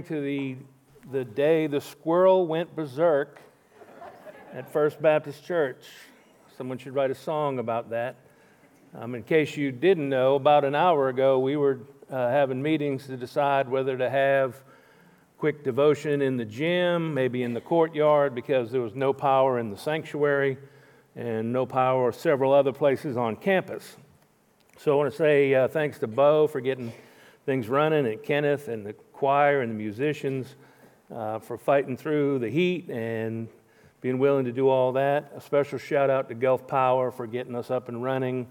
referring to the, the day the squirrel went berserk at First Baptist Church. Someone should write a song about that. Um, in case you didn't know, about an hour ago, we were uh, having meetings to decide whether to have quick devotion in the gym, maybe in the courtyard, because there was no power in the sanctuary and no power several other places on campus. So I want to say uh, thanks to Bo for getting things running, and Kenneth and the choir and the musicians uh, for fighting through the heat and being willing to do all that. A special shout out to Gulf Power for getting us up and running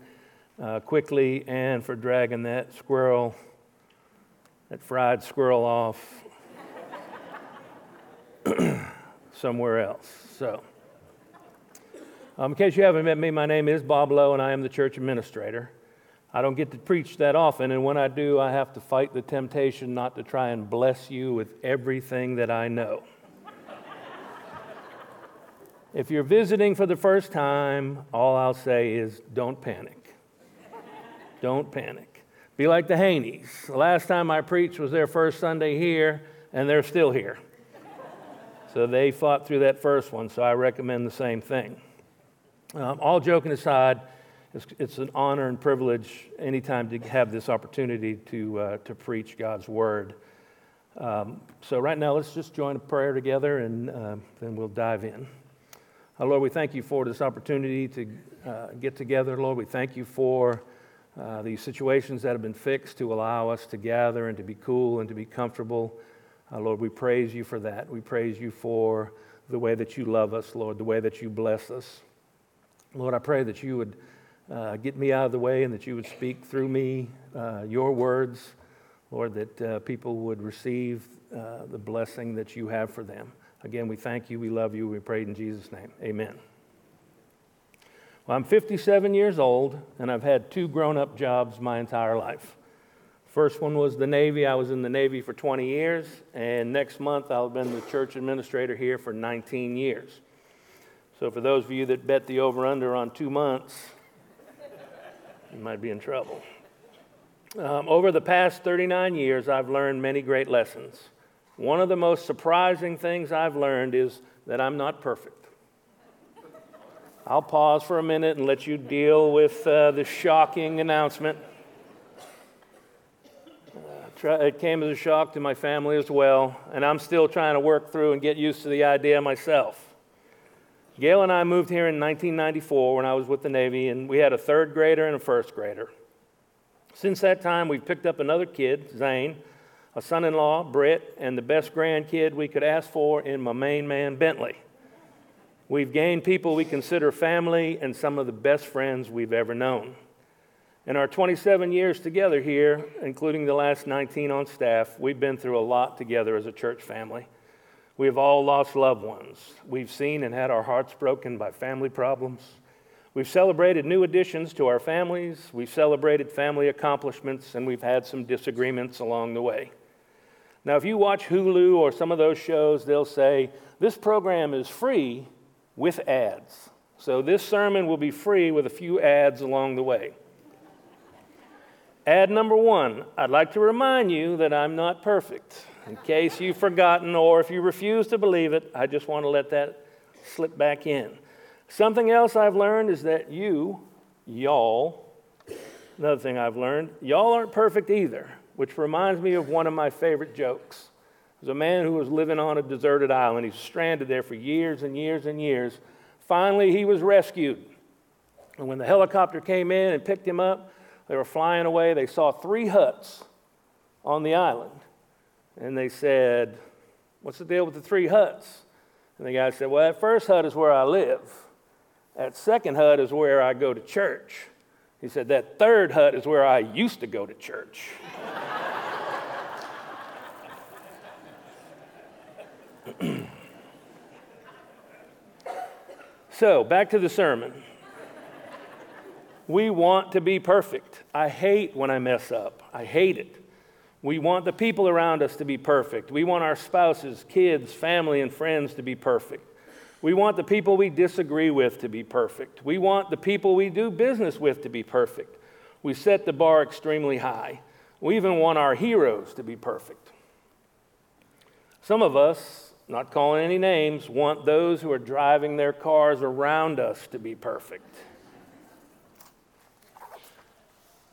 uh, quickly and for dragging that squirrel, that fried squirrel off somewhere else. So, um, in case you haven't met me, my name is Bob Lowe and I am the church administrator. I don't get to preach that often, and when I do, I have to fight the temptation not to try and bless you with everything that I know. if you're visiting for the first time, all I'll say is don't panic. Don't panic. Be like the Haneys. The last time I preached was their first Sunday here, and they're still here. So they fought through that first one, so I recommend the same thing. Um, all joking aside, it's, it's, an honor and privilege anytime to have this opportunity to, uh, to preach God's word. Um, so, right now, let's just join a prayer together and uh, then we'll dive in. Uh, Lord, we thank you for this opportunity to uh, get together. Lord, we thank you for uh, these situations that have been fixed to allow us to gather and to be cool and to be comfortable. Uh, Lord, we praise you for that. We praise you for the way that you love us, Lord, the way that you bless us. Lord, I pray that you would uh, get me out of the way and that you would speak through me uh, your words, Lord, that uh, people would receive uh, the blessing that you have for them. Again, we thank you, we love you, we pray in Jesus' name. Amen. Well, I'm 57 years old, and I've had two grown up jobs my entire life. First one was the Navy. I was in the Navy for 20 years, and next month I'll have been the church administrator here for 19 years. So, for those of you that bet the over under on two months, you might be in trouble. Um, over the past 39 years, I've learned many great lessons. One of the most surprising things I've learned is that I'm not perfect. I'll pause for a minute and let you deal with uh, the shocking announcement. Uh, it came as a shock to my family as well, and I'm still trying to work through and get used to the idea myself. Gail and I moved here in 1994 when I was with the Navy, and we had a third grader and a first grader. Since that time, we've picked up another kid, Zane, a son in law, Britt, and the best grandkid we could ask for in my main man, Bentley. We've gained people we consider family and some of the best friends we've ever known. In our 27 years together here, including the last 19 on staff, we've been through a lot together as a church family. We have all lost loved ones. We've seen and had our hearts broken by family problems. We've celebrated new additions to our families. We've celebrated family accomplishments, and we've had some disagreements along the way. Now, if you watch Hulu or some of those shows, they'll say, This program is free, with ads. So this sermon will be free with a few ads along the way. Ad number one I'd like to remind you that I'm not perfect. In case you've forgotten or if you refuse to believe it, I just want to let that slip back in. Something else I've learned is that you, y'all, another thing I've learned, y'all aren't perfect either, which reminds me of one of my favorite jokes. There's a man who was living on a deserted island. He was stranded there for years and years and years. Finally, he was rescued. And when the helicopter came in and picked him up, they were flying away. They saw three huts on the island. And they said, What's the deal with the three huts? And the guy said, Well, that first hut is where I live. That second hut is where I go to church. He said, That third hut is where I used to go to church. so, back to the sermon. We want to be perfect. I hate when I mess up. I hate it. We want the people around us to be perfect. We want our spouses, kids, family, and friends to be perfect. We want the people we disagree with to be perfect. We want the people we do business with to be perfect. We set the bar extremely high. We even want our heroes to be perfect. Some of us, not calling any names, want those who are driving their cars around us to be perfect.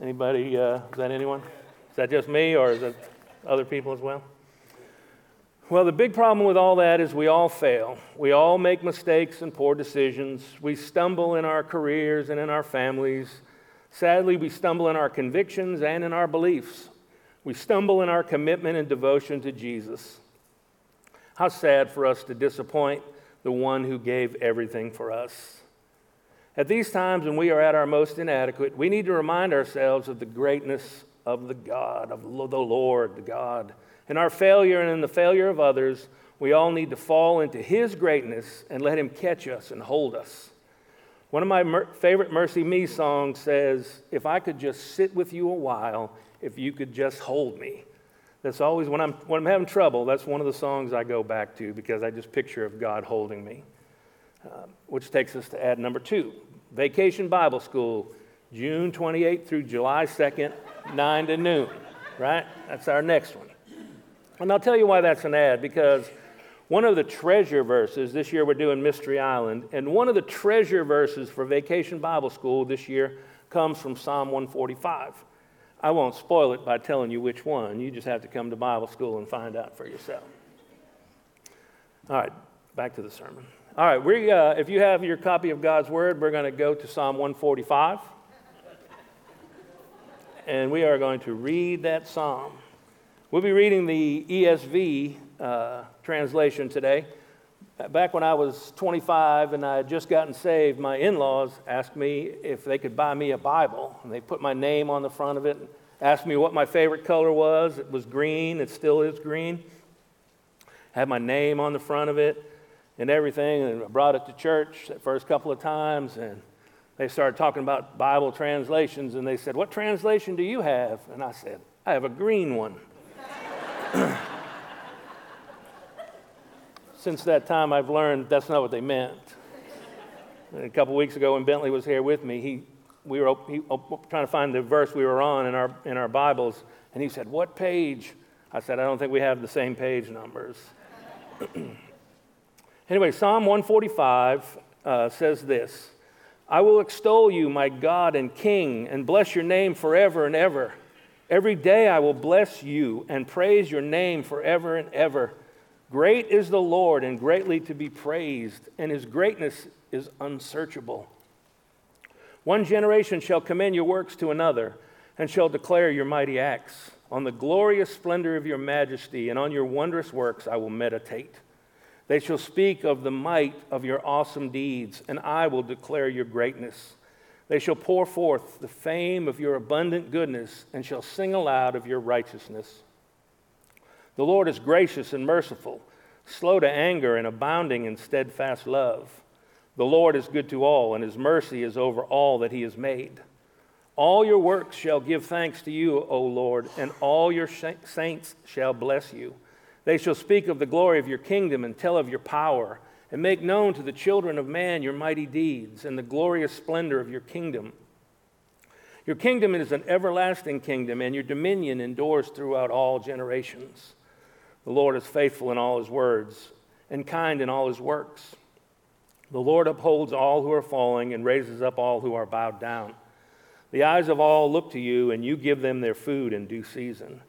Anybody, uh, is that anyone? Is that just me or is it other people as well? Well, the big problem with all that is we all fail. We all make mistakes and poor decisions. We stumble in our careers and in our families. Sadly, we stumble in our convictions and in our beliefs. We stumble in our commitment and devotion to Jesus. How sad for us to disappoint the one who gave everything for us. At these times when we are at our most inadequate, we need to remind ourselves of the greatness of the God, of the Lord, the God in our failure and in the failure of others, we all need to fall into His greatness and let Him catch us and hold us. One of my mer- favorite MercyMe songs says, If I could just sit with you a while, if you could just hold me. That's always when I'm, when I'm having trouble, that's one of the songs I go back to because I just picture of God holding me. Uh, which takes us to ad number two Vacation Bible School, June 28th through July 2nd, 9 to noon, right? That's our next one. And I'll tell you why that's an ad because one of the treasure verses this year we're doing Mystery Island, and one of the treasure verses for Vacation Bible School this year comes from Psalm 145. I won't spoil it by telling you which one. You just have to come to Bible school and find out for yourself. All right, back to the sermon. All right, we, uh, if you have your copy of God's Word, we're going to go to Psalm 145. And we are going to read that psalm. We'll be reading the ESV uh, translation today. Back when I was 25 and I had just gotten saved, my in laws asked me if they could buy me a Bible. And they put my name on the front of it, and asked me what my favorite color was. It was green, it still is green. Had my name on the front of it and everything, and I brought it to church the first couple of times. And they started talking about Bible translations, and they said, What translation do you have? And I said, I have a green one. Since that time, I've learned that's not what they meant. And a couple weeks ago, when Bentley was here with me, he, we were he, trying to find the verse we were on in our, in our Bibles, and he said, What page? I said, I don't think we have the same page numbers. anyway, Psalm 145 uh, says this I will extol you, my God and King, and bless your name forever and ever. Every day I will bless you and praise your name forever and ever. Great is the Lord and greatly to be praised, and his greatness is unsearchable. One generation shall commend your works to another, and shall declare your mighty acts. On the glorious splendor of your majesty and on your wondrous works I will meditate. They shall speak of the might of your awesome deeds, and I will declare your greatness. They shall pour forth the fame of your abundant goodness and shall sing aloud of your righteousness. The Lord is gracious and merciful, slow to anger and abounding in steadfast love. The Lord is good to all, and his mercy is over all that he has made. All your works shall give thanks to you, O Lord, and all your saints shall bless you. They shall speak of the glory of your kingdom and tell of your power and make known to the children of man your mighty deeds and the glorious splendor of your kingdom. Your kingdom is an everlasting kingdom, and your dominion endures throughout all generations. The Lord is faithful in all his words and kind in all his works. The Lord upholds all who are falling and raises up all who are bowed down. The eyes of all look to you, and you give them their food in due season.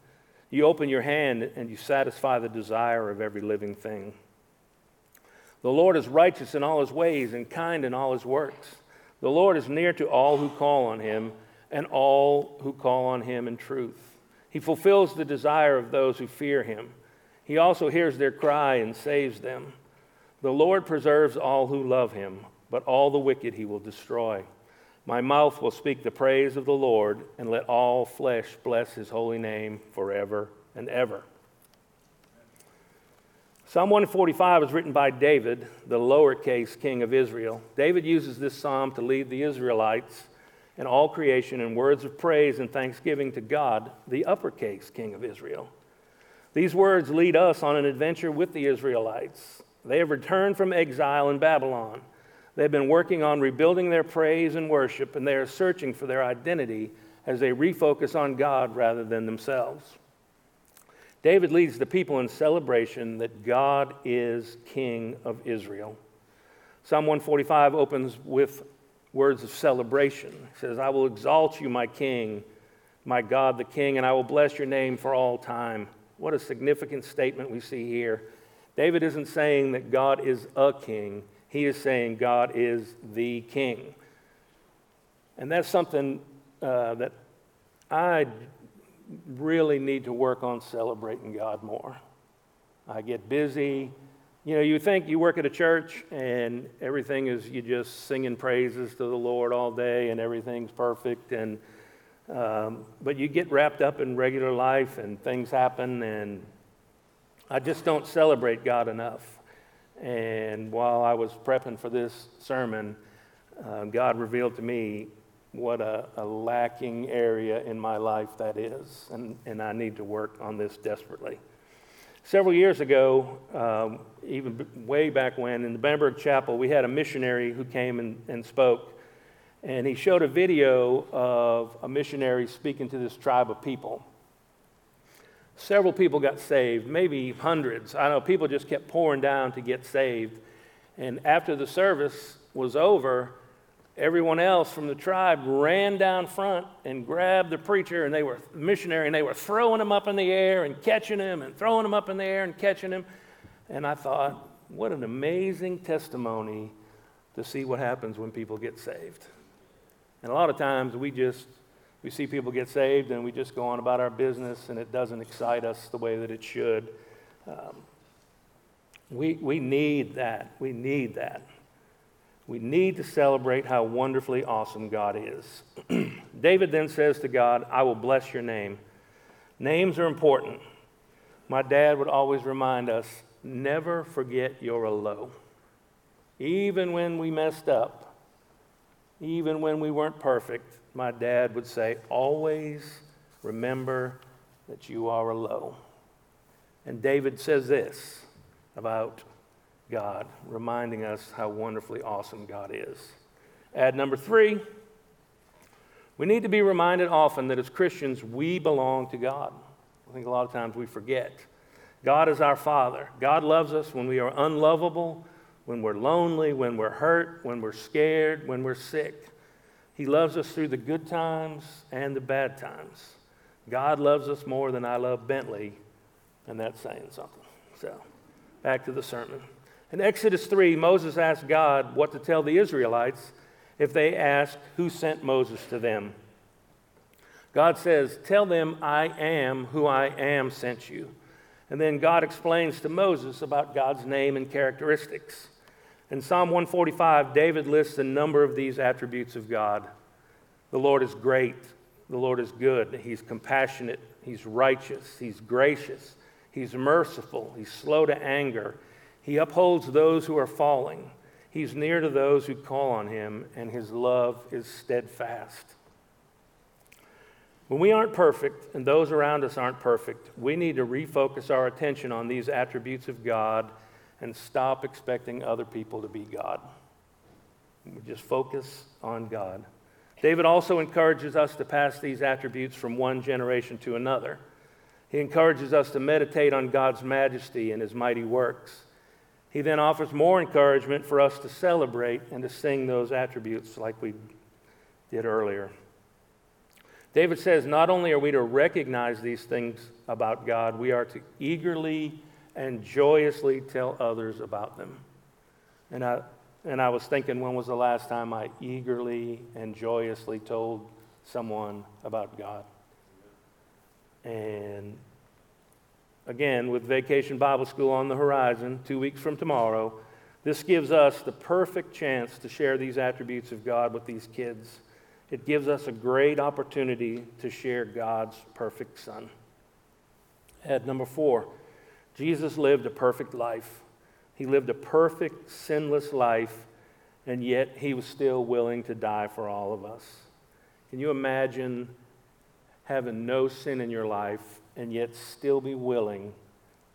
You open your hand and you satisfy the desire of every living thing. The Lord is righteous in all his ways and kind in all his works. The Lord is near to all who call on him and all who call on him in truth. He fulfills the desire of those who fear him. He also hears their cry and saves them. The Lord preserves all who love him, but all the wicked he will destroy. My mouth will speak the praise of the Lord, and let all flesh bless his holy name forever and ever. Psalm 145 is written by David, the lowercase king of Israel. David uses this psalm to lead the Israelites and all creation in words of praise and thanksgiving to God, the uppercase king of Israel. These words lead us on an adventure with the Israelites. They have returned from exile in Babylon. They've been working on rebuilding their praise and worship, and they are searching for their identity as they refocus on God rather than themselves. David leads the people in celebration that God is King of Israel. Psalm 145 opens with words of celebration. It says, I will exalt you, my King, my God the King, and I will bless your name for all time. What a significant statement we see here. David isn't saying that God is a king, he is saying God is the king. And that's something uh, that I really need to work on celebrating God more. I get busy. You know, you think you work at a church and everything is you just singing praises to the Lord all day and everything's perfect and um, but you get wrapped up in regular life and things happen and I just don't celebrate God enough. And while I was prepping for this sermon, uh, God revealed to me what a, a, lacking area in my life that is, and, and I need to work on this desperately. Several years ago, um, even way back when, in the Bamberg Chapel, we had a missionary who came and, and spoke, and he showed a video of a missionary speaking to this tribe of people. Several people got saved, maybe hundreds. I know people just kept pouring down to get saved. And after the service was over, everyone else from the tribe ran down front and grabbed the preacher and they were missionary and they were throwing him up in the air and catching him and throwing him up in the air and catching him and i thought what an amazing testimony to see what happens when people get saved and a lot of times we just we see people get saved and we just go on about our business and it doesn't excite us the way that it should um, we, we need that we need that we need to celebrate how wonderfully awesome God is. David then says to God, I will bless your name. Names are important. My dad would always remind us never forget you're a Lowe. Even when we messed up, even when we weren't perfect, my dad would say, always remember that you are a Lowe. And David says this about God, reminding us how wonderfully awesome God is. Ad number three, we need to be reminded often that as Christians, we belong to God. I think a lot of times we forget. God is our Father. God loves us when we are unlovable, when we're lonely, when we're hurt, when we're scared, when we're sick. He loves us through the good times and the bad times. God loves us more than I love Bentley, and that's saying something. So, back to the sermon. In Exodus 3, Moses asked God what to tell the Israelites if they asked who sent Moses to them. God says, Tell them, I am who I am sent you. And then God explains to Moses about God's name and characteristics. In Psalm 145, David lists a number of these attributes of God. The Lord is great. The Lord is good. He's compassionate. He's righteous. He's gracious. He's merciful. He's slow to anger. He upholds those who are falling. He's near to those who call on him, and his love is steadfast. When we aren't perfect and those around us aren't perfect, we need to refocus our attention on these attributes of God and stop expecting other people to be God. We just focus on God. David also encourages us to pass these attributes from one generation to another. He encourages us to meditate on God's majesty and his mighty works. He then offers more encouragement for us to celebrate and to sing those attributes like we did earlier. David says not only are we to recognize these things about God, we are to eagerly and joyously tell others about them. And I, and I was thinking, when was the last time I eagerly and joyously told someone about God? And Again, with Vacation Bible School on the horizon, two weeks from tomorrow, this gives us the perfect chance to share these attributes of God with these kids. It gives us a great opportunity to share God's perfect Son. Head number four Jesus lived a perfect life. He lived a perfect, sinless life, and yet he was still willing to die for all of us. Can you imagine having no sin in your life and yet still be willing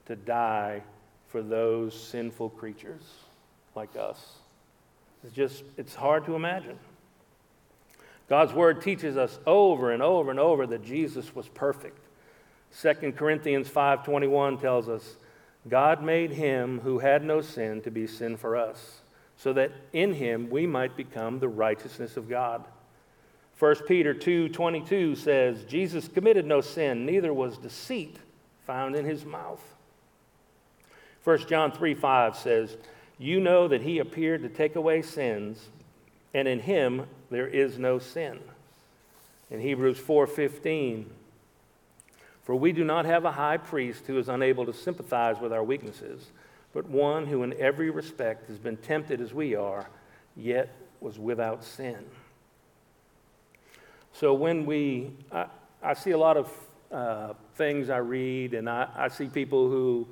to die for those sinful creatures like us. It's just, it's hard to imagine. God's word teaches us over and over and over that Jesus was perfect. 2 Corinthians 5:21 tells us, God made him who had no sin to be sin for us, so that in him we might become the righteousness of God. 1 Peter 2:22 says, Jesus committed no sin, neither was deceit found in his mouth. 1 John 3:5 says, "You know that he appeared to take away sins, and in him there is no sin." In Hebrews 4:15, "For we do not have a high priest who is unable to sympathize with our weaknesses, but one who in every respect has been tempted as we are, yet was without sin." So when we, I, I see a lot of uh, things I read, and I, I see people who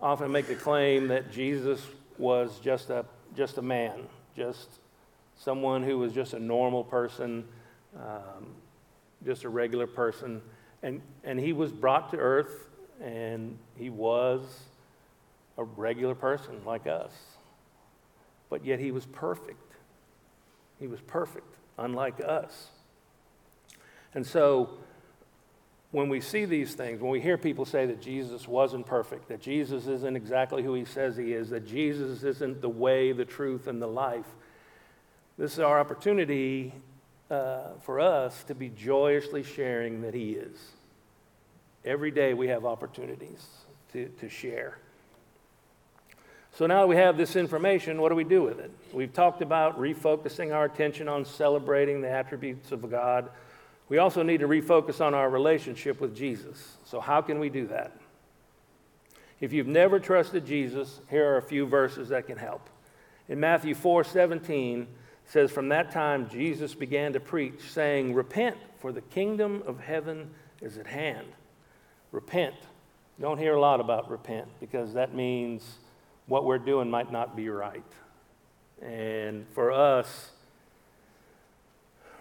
often make the claim that Jesus was just a, just a man, just someone who was just a normal person, um, just a regular person. And, and he was brought to earth, and he was a regular person like us. But yet he was perfect. He was perfect, unlike us. And so when we see these things, when we hear people say that Jesus wasn't perfect, that Jesus isn't exactly who he says he is, that Jesus isn't the way, the truth, and the life, this is our opportunity uh, for us to be joyously sharing that he is. Every day we have opportunities to, to share. So now that we have this information, what do we do with it? We've talked about refocusing our attention on celebrating the attributes of God we also need to refocus on our relationship with Jesus. So, how can we do that? If you've never trusted Jesus, here are a few verses that can help. In Matthew 4 17, says, From that time Jesus began to preach, saying, Repent, for the kingdom of heaven is at hand. Repent. Don't hear a lot about repent because that means what we're doing might not be right. And for us,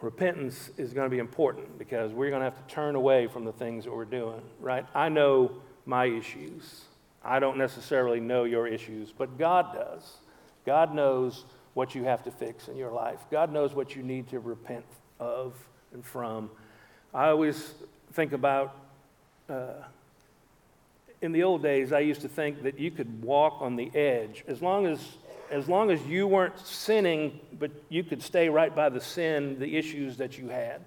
repentance is going to be important because we're going to have to turn away from the things that we're doing, right? I know my issues. I don't necessarily know your issues, but God does. God knows what you have to fix in your life. God knows what you need to repent of and from. I always think about, uh, in the old days, I used to think that you could walk on the edge as long as as long as you weren't sinning, but you could stay right by the sin, the issues that you had.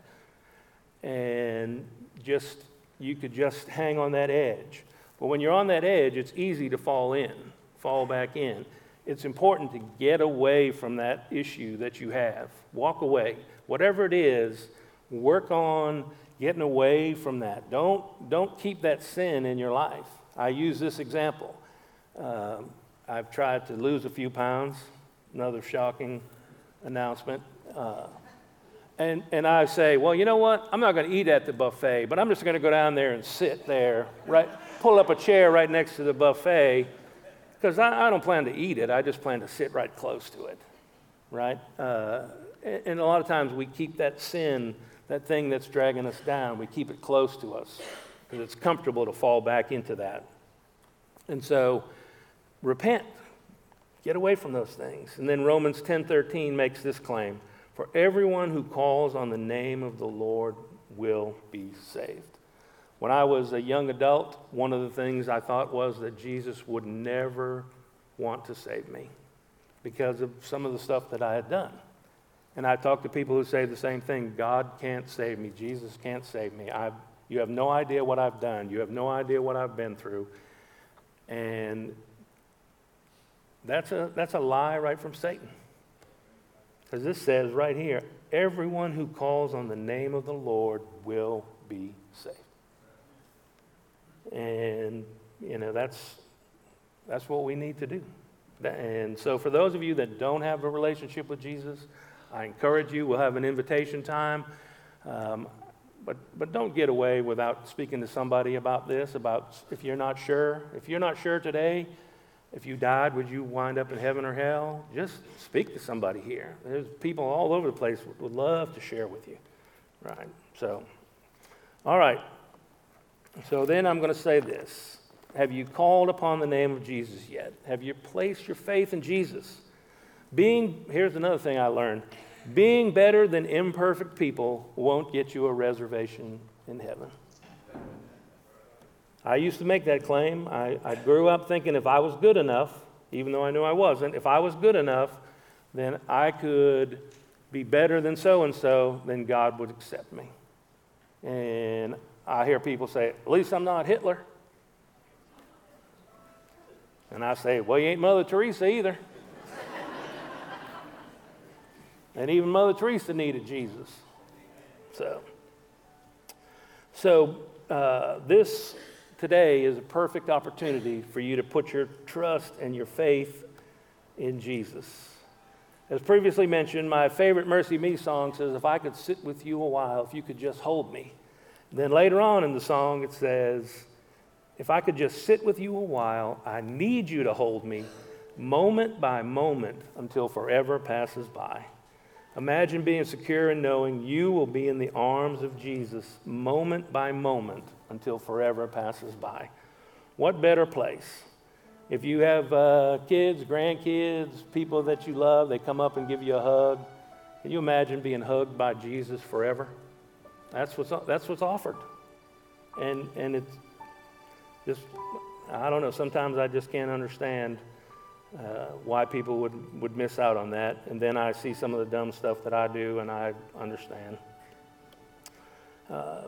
And just, you could just hang on that edge. But when you're on that edge, it's easy to fall in, fall back in. It's important to get away from that issue that you have. Walk away. Whatever it is, work on getting away from that. Don't, don't keep that sin in your life. I use this example. Um, I've tried to lose a few pounds, another shocking announcement. Uh, and, and I say, well, you know what? I'm not going to eat at the buffet, but I'm just going to go down there and sit there, right? Pull up a chair right next to the buffet, because I, I, don't plan to eat it. I just plan to sit right close to it, right? Uh, and, and a lot of times we keep that sin, that thing that's dragging us down, we keep it close to us because it's comfortable to fall back into that. And so, repent. Get away from those things. And then Romans 10:13 makes this claim, "For everyone who calls on the name of the Lord will be saved." When I was a young adult, one of the things I thought was that Jesus would never want to save me because of some of the stuff that I had done. And I talk to people who say the same thing God can't save me, Jesus can't save me. i you have no idea what I've done, you have no idea what I've been through. And that's a, that's a lie right from Satan. Because this says right here everyone who calls on the name of the Lord will be saved. And, you know, that's, that's what we need to do. And so, for those of you that don't have a relationship with Jesus, I encourage you. We'll have an invitation time. Um, but, but don't get away without speaking to somebody about this, about if you're not sure. If you're not sure today, if you died, would you wind up in heaven or hell? Just speak to somebody here. There's people all over the place would love to share with you. Right? So, all right. So then I'm going to say this. Have you called upon the name of Jesus yet? Have you placed your faith in Jesus? Being, here's another thing I learned being better than imperfect people won't get you a reservation in heaven. I used to make that claim. I, I grew up thinking if I was good enough, even though I knew I wasn't, if I was good enough, then I could be better than so and so, then God would accept me. And I hear people say, At least I'm not Hitler. And I say, Well, you ain't Mother Teresa either. and even Mother Teresa needed Jesus. So, so uh, this today is a perfect opportunity for you to put your trust and your faith in Jesus. As previously mentioned, my favorite MercyMe song says, If I could sit with you a while, if you could just hold me. Then later on in the song, it says, If I could just sit with you a while, I need you to hold me moment by moment until forever passes by. Imagine being secure and knowing you will be in the arms of Jesus moment by moment until forever passes by. What better place? If you have uh, kids, grandkids, people that you love, they come up and give you a hug. Can you imagine being hugged by Jesus forever? That's what's, that's what's offered. And, and it's just, I don't know, sometimes I just can't understand uh, why people would, would miss out on that. And then I see some of the dumb stuff that I do and I understand. Uh,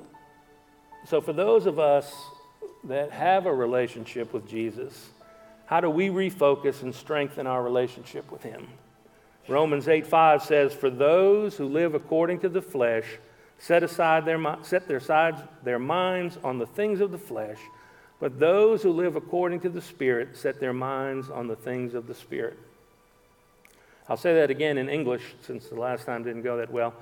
so, for those of us that have a relationship with Jesus, how do we refocus and strengthen our relationship with Him? Romans 8 5 says, For those who live according to the flesh set aside their, set their, sides, their minds on the things of the flesh, but those who live according to the Spirit set their minds on the things of the Spirit. I'll say that again in English since the last time didn't go that well.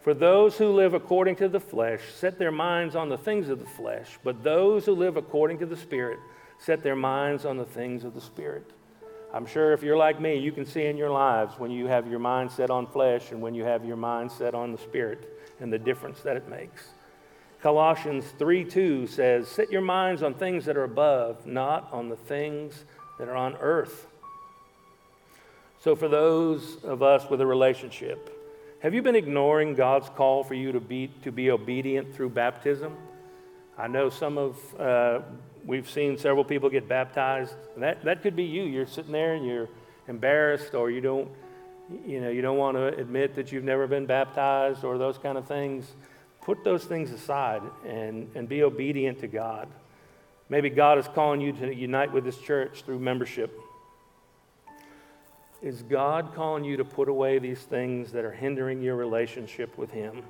For those who live according to the flesh set their minds on the things of the flesh, but those who live according to the Spirit set their minds on the things of the Spirit. I'm sure if you're like me, you can see in your lives when you have your mind set on flesh and when you have your mind set on the Spirit and the difference that it makes. Colossians 3 2 says, Set your minds on things that are above, not on the things that are on earth. So, for those of us with a relationship, have you been ignoring God's call for you to be, to be obedient through baptism? I know some of, uh, we've seen several people get baptized. That, that could be you. You're sitting there and you're embarrassed or you don't, you know, you don't want to admit that you've never been baptized or those kind of things. Put those things aside and, and be obedient to God. Maybe God is calling you to unite with His church through membership. Is God calling you to put away these things that are hindering your relationship with Him?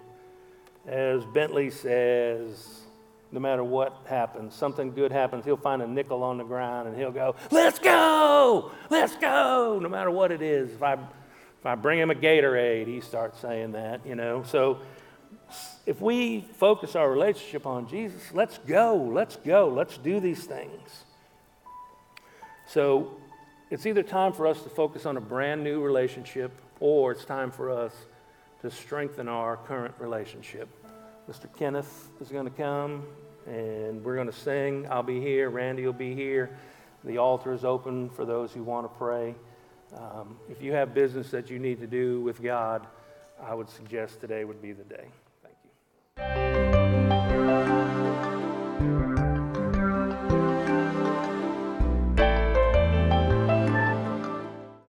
As Bentley says, no matter what happens, something good happens, he'll find a nickel on the ground and he'll go, Let's go! Let's go! No matter what it is. If I, if I bring him a Gatorade, he starts saying that, you know. So if we focus our relationship on Jesus, let's go, let's go, let's do these things. So it's either time for us to focus on a brand new relationship or it's time for us to strengthen our current relationship. Mr. Kenneth is going to come and we're going to sing. I'll be here. Randy will be here. The altar is open for those who want to pray. Um, if you have business that you need to do with God, I would suggest today would be the day.